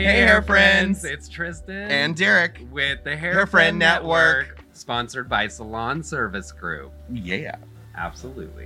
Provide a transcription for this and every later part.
Hey, Hey, hair friends. It's Tristan And Derek. with the Hair, Hair Friend Network. sponsored by Salon Service Group. Yeah. Absolutely.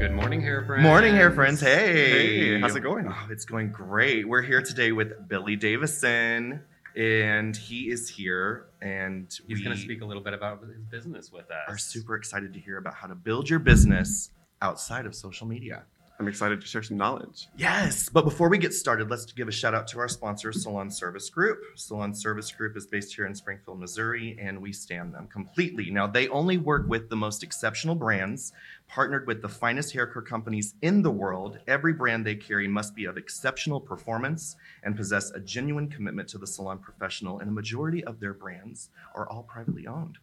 Good morning, hair friends. Morning, hair friends. Hey. Hey, how's it going? Oh, it's going great. We're here today with Billy Davison, and he is here, and He's going to speak a little bit about his business with us. are super excited to hear about how to build your business outside of social media. I'm excited to share some knowledge. Yes, but before we get started, let's give a shout out to our sponsor, Salon Service Group. Salon Service Group is based here in Springfield, Missouri, and we stand them completely. Now, they only work with the most exceptional brands, partnered with the finest hair care companies in the world. Every brand they carry must be of exceptional performance and possess a genuine commitment to the salon professional, and a majority of their brands are all privately owned,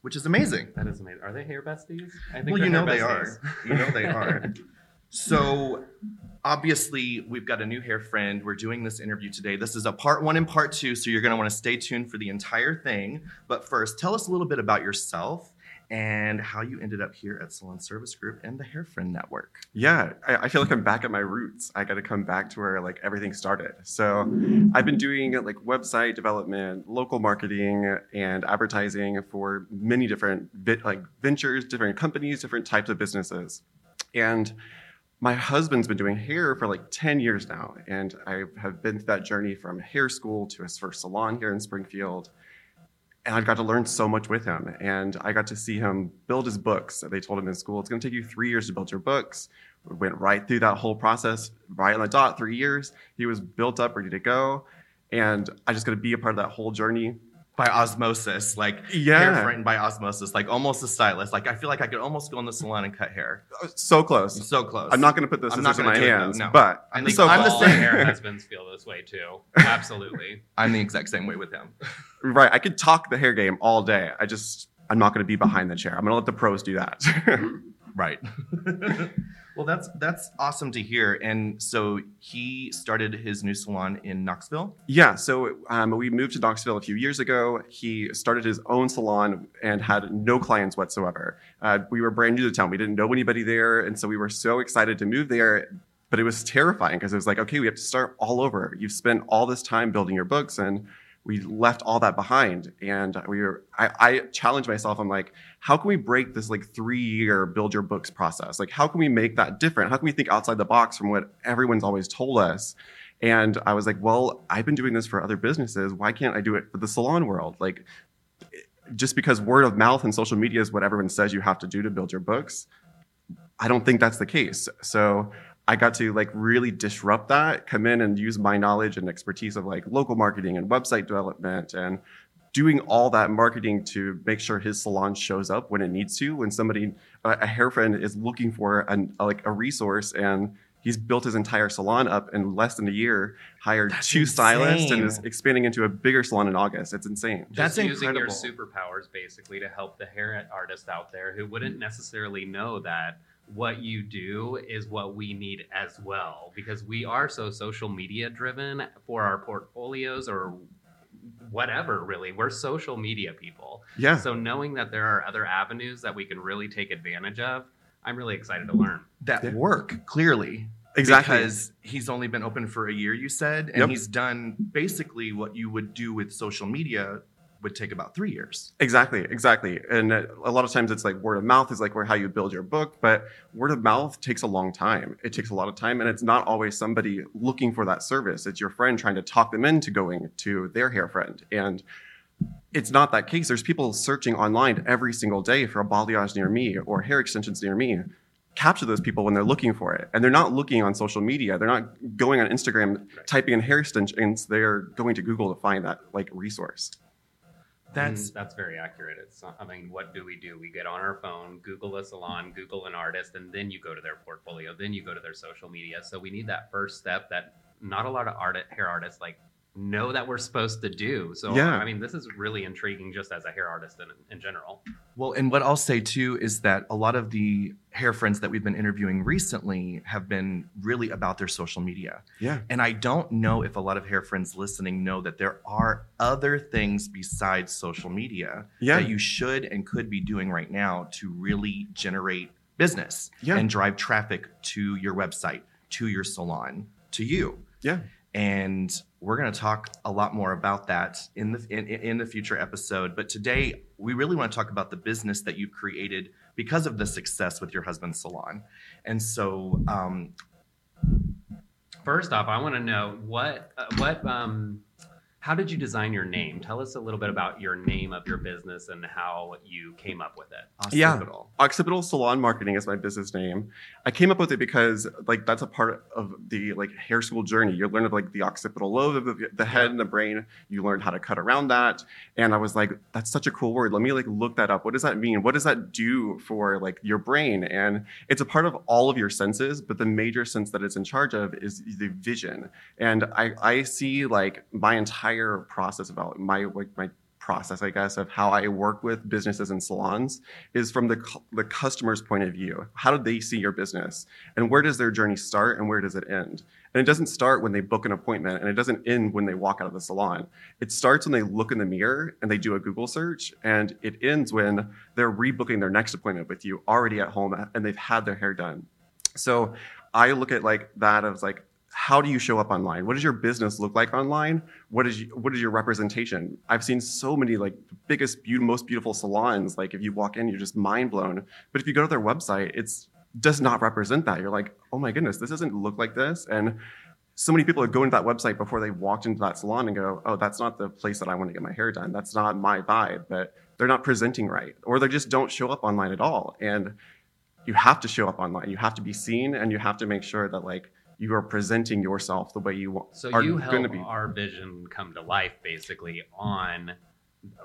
which is amazing. That is amazing. Are they hair besties? I think Well, you know hair they are. You know they are. So, obviously, we've got a new hair friend. We're doing this interview today. This is a part one and part two, so you're going to want to stay tuned for the entire thing. But first, tell us a little bit about yourself and how you ended up here at Salon Service Group and the Hair Friend Network. Yeah, I, I feel like I'm back at my roots. I got to come back to where like everything started. So I've been doing like website development, local marketing, and advertising for many different like ventures, different companies, different types of businesses, and my husband's been doing hair for like 10 years now and i have been through that journey from hair school to his first salon here in springfield and I've got to learn so much with him. And I got to see him build his books. They told him in school, it's going to take you three years to build your books. We went right through that whole process, right on the dot, three years. He was built up, ready to go. And I just got to be a part of that whole journey. By osmosis, like Yeah. hair frightened by osmosis, like almost a stylist. Like I feel like I could almost go in the salon and cut hair. Uh, so close. So close. I'm not going to put this I'm in not my gonna do it, hands, no. but I I'm think so all I'm the same. hair husbands feel this way too. Absolutely. I'm the exact same way with him. right, I could talk the hair game all day. I just, I'm not going to be behind the chair. I'm going to let the pros do that. Right. Well, that's that's awesome to hear. And so he started his new salon in Knoxville. Yeah, so um, we moved to Knoxville a few years ago. He started his own salon and had no clients whatsoever. Uh, we were brand new to town. We didn't know anybody there. And so we were so excited to move there. But it was terrifying because it was like, okay, we have to start all over. You've spent all this time building your books and we left all that behind. And we were, I, I challenged myself. I'm like, how can we break this like three year build your books process? Like, how can we make that different? How can we think outside the box from what everyone's always told us? And I was like, well, I've been doing this for other businesses. Why can't I do it for the salon world? Like, just because word of mouth and social media is what everyone says you have to do to build your books, I don't think that's the case. So I got to like really disrupt that, come in and use my knowledge and expertise of like local marketing and website development and doing all that marketing to make sure his salon shows up when it needs to. When somebody, a, a hair friend is looking for an, a, like a resource and he's built his entire salon up in less than a year, hired That's two stylists and is expanding into a bigger salon in August. It's insane. That's Just using your superpowers basically to help the hair artist out there who wouldn't mm. necessarily know that what you do is what we need as well because we are so social media driven for our portfolios or whatever really we're social media people Yeah. so knowing that there are other avenues that we can really take advantage of i'm really excited to learn That Yeah. work clearly. Exactly. Because he's only been open for a year, you said, and Yep. he's done basically what you would do with social media would take about three years. Exactly, exactly. And a lot of times it's like word of mouth is like where how you build your book, but word of mouth takes a long time. It takes a lot of time and it's not always somebody looking for that service. It's your friend trying to talk them into going to their hair friend. And it's not that case. There's people searching online every single day for a balayage near me or hair extensions near me. Capture those people when they're looking for it. And they're not looking on social media. They're not going on Instagram typing in hair extensions. They're going to Google to find that like resource. That's And that's very accurate. It's not, I mean, what do we do? We get on our phone, Google a salon, Google an artist, and then you go to their portfolio, then you go to their social media. So we need that first step that not a lot of art hair artists like know that we're supposed to do. So Yeah. I mean, this is really intriguing just as a hair artist in, in general. Well, and what I'll say too is that a lot of the hair friends that we've been interviewing recently have been really about their social media. Yeah. And I don't know if a lot of hair friends listening know that there are other things besides social media Yeah. that you should and could be doing right now to really generate business Yeah. and drive traffic to your website, to your salon to you. Yeah. And we're going to talk a lot more about that in the in, in the future episode. But today we really want to talk about the business that you've created because of the success with your husband's salon. And so, um, First off, I want to know what uh, what um how did you design your name? Tell us a little bit about your name of your business and how you came up with it. Yeah. Occipital. Occipital Salon Marketing is my business name. I came up with it because like that's a part of the like hair school journey. You learn of like the occipital lobe of the, the head and the brain. You learn how to cut around that. And I was like, that's such a cool word. Let me like look that up. What does that mean? What does that do for like your brain? And it's a part of all of your senses, but the major sense that it's in charge of is the vision. And I I see like my entire process about my like my process, I guess, of how I work with businesses and salons is from the, the customer's point of view. How do they see your business? And where does their journey start and where does it end? And it doesn't start when they book an appointment and it doesn't end when they walk out of the salon. It starts when they look in the mirror and they do a Google search and it ends when they're rebooking their next appointment with you already at home and they've had their hair done. So I look at like that as like, how do you show up online? What does your business look like online? What is what is your representation? I've seen so many like the biggest, be- most beautiful salons. Like if you walk in, you're just mind blown. But if you go to their website, it's does not represent that. You're like, oh my goodness, this doesn't look like this. And so many people are going to that website before they walked into that salon and go, oh, that's not the place that I want to get my hair done. That's not my vibe. But they're not presenting right, or they just don't show up online at all. And you have to show up online. You have to be seen, and you have to make sure that like you are presenting yourself the way you want. So are you gonna help be. our vision come to life basically on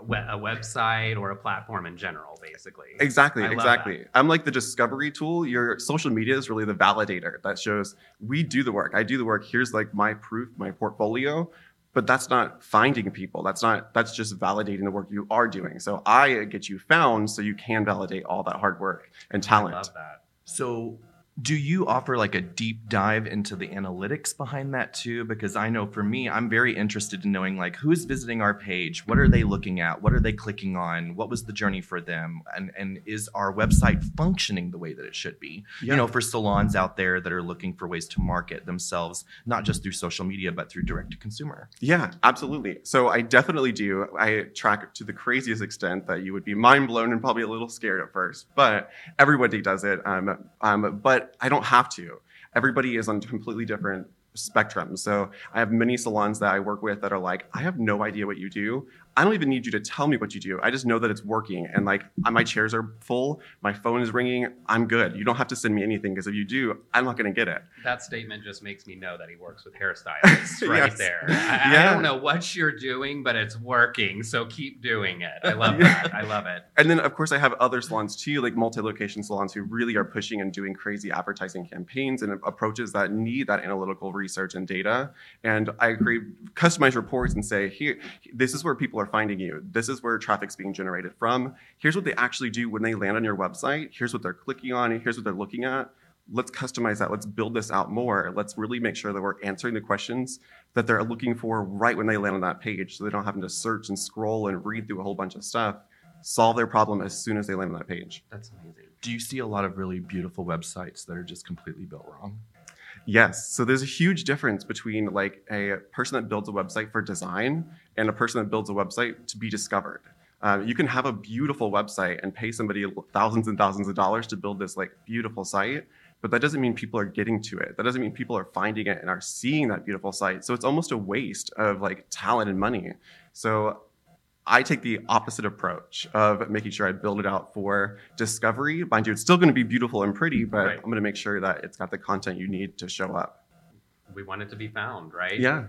a website or a platform in general, basically. Exactly, I exactly. I'm like the discovery tool. Your social media is really the validator that shows we do the work. I do the work. Here's like my proof, my portfolio. But that's not finding people. That's not that's just validating the work you are doing. So I get you found so you can validate all that hard work and I talent. love that. So, do you offer like a deep dive into the analytics behind that too? Because I know for me, I'm very interested in knowing like who's visiting our page, what are they looking at, what are they clicking on, what was the journey for them, and and is our website functioning the way that it should be? Yeah. You know, for salons out there that are looking for ways to market themselves, not just through social media, but through direct to consumer. Yeah, absolutely. So I definitely do. I track to the craziest extent that you would be mind blown and probably a little scared at first. But everybody does it. Um, um, but I don't have to. Everybody is on completely different spectrums. So I have many salons that I work with that are like, I have no idea what you do. I don't even need you to tell me what you do. I just know that it's working. And like my chairs are full, my phone is ringing. I'm good. You don't have to send me anything because if you do, I'm not going to get it. That statement just makes me know that he works with hairstylists right Yes. there. I, I don't know what you're doing, but it's working. So keep doing it. I love Yeah. that. I love it. And then, of course, I have other salons too, like multi-location salons who really are pushing and doing crazy advertising campaigns and approaches that need that analytical research and data. And I create customized reports and say, here, this is where people are finding you. This is where traffic's being generated from. Here's what they actually do when they land on your website. Here's what they're clicking on. Here's what they're looking at. Let's customize that. Let's build this out more. Let's really make sure that we're answering the questions that they're looking for right when they land on that page, so they don't have to search and scroll and read through a whole bunch of stuff solve their problem as soon as they land on that page. That's amazing. Do you see a lot of really beautiful websites that are just completely built wrong? Yes. So there's a huge difference between like a person that builds a website for design and a person that builds a website to be discovered. Uh, you can have a beautiful website and pay somebody thousands and thousands of dollars to build this like beautiful site, but that doesn't mean people are getting to it. That doesn't mean people are finding it and are seeing that beautiful site. So it's almost a waste of like talent and money. So I take the opposite approach of making sure I build it out for discovery. Mind you, it's still going to be beautiful and pretty, but Right. I'm going to make sure that it's got the content you need to show up. We want it to be found, right? Yeah.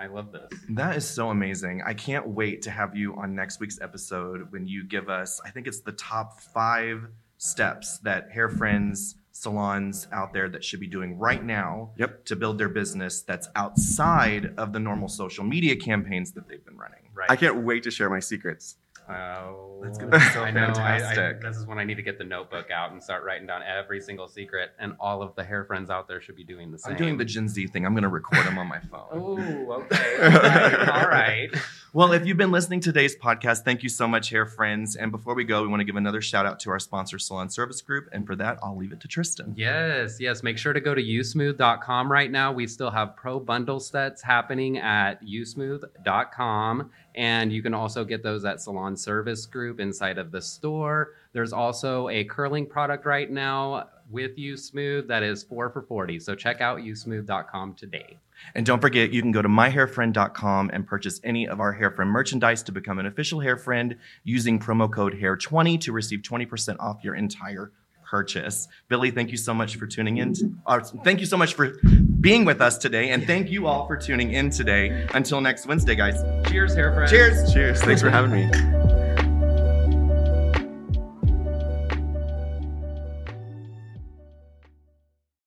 I love this. That is so amazing. I can't wait to have you on next week's episode when you give us, I think it's the top five steps that hair friends, salons out there that should be doing right now Yep. to build their business that's outside of the normal social media campaigns that they've been running. Right. I can't wait to share my secrets. Oh, That's gonna be so I know. I- I- fantastic. this is when I need to get the notebook out and start writing down every single secret, and all of the hair friends out there should be doing the same. I'm doing the Gen Z thing. I'm going to record them on my phone. Oh, okay. All right. All right. Well, if you've been listening to today's podcast, thank you so much, hair friends. And before we go, we want to give another shout out to our sponsor, Salon Service Group. And for that, I'll leave it to Tristan. Yes, yes. Make sure to go to usmooth.com right now. We still have pro bundle sets happening at usmooth.com. And you can also get those at Salon Service Group inside of the store. There's also a curling product right now with You Smooth that is four for 40. So check out usmooth.com today. And don't forget, you can go to myhairfriend.com and purchase any of our Hair Friend merchandise to become an official hair friend using promo code HAIR20 to receive 20% off your entire purchase. Billy, thank you so much for tuning in. uh, thank you so much for being with us today. And thank you all for tuning in today. Until next Wednesday, guys. Cheers, hair friends. Cheers. Cheers. Thanks for having me.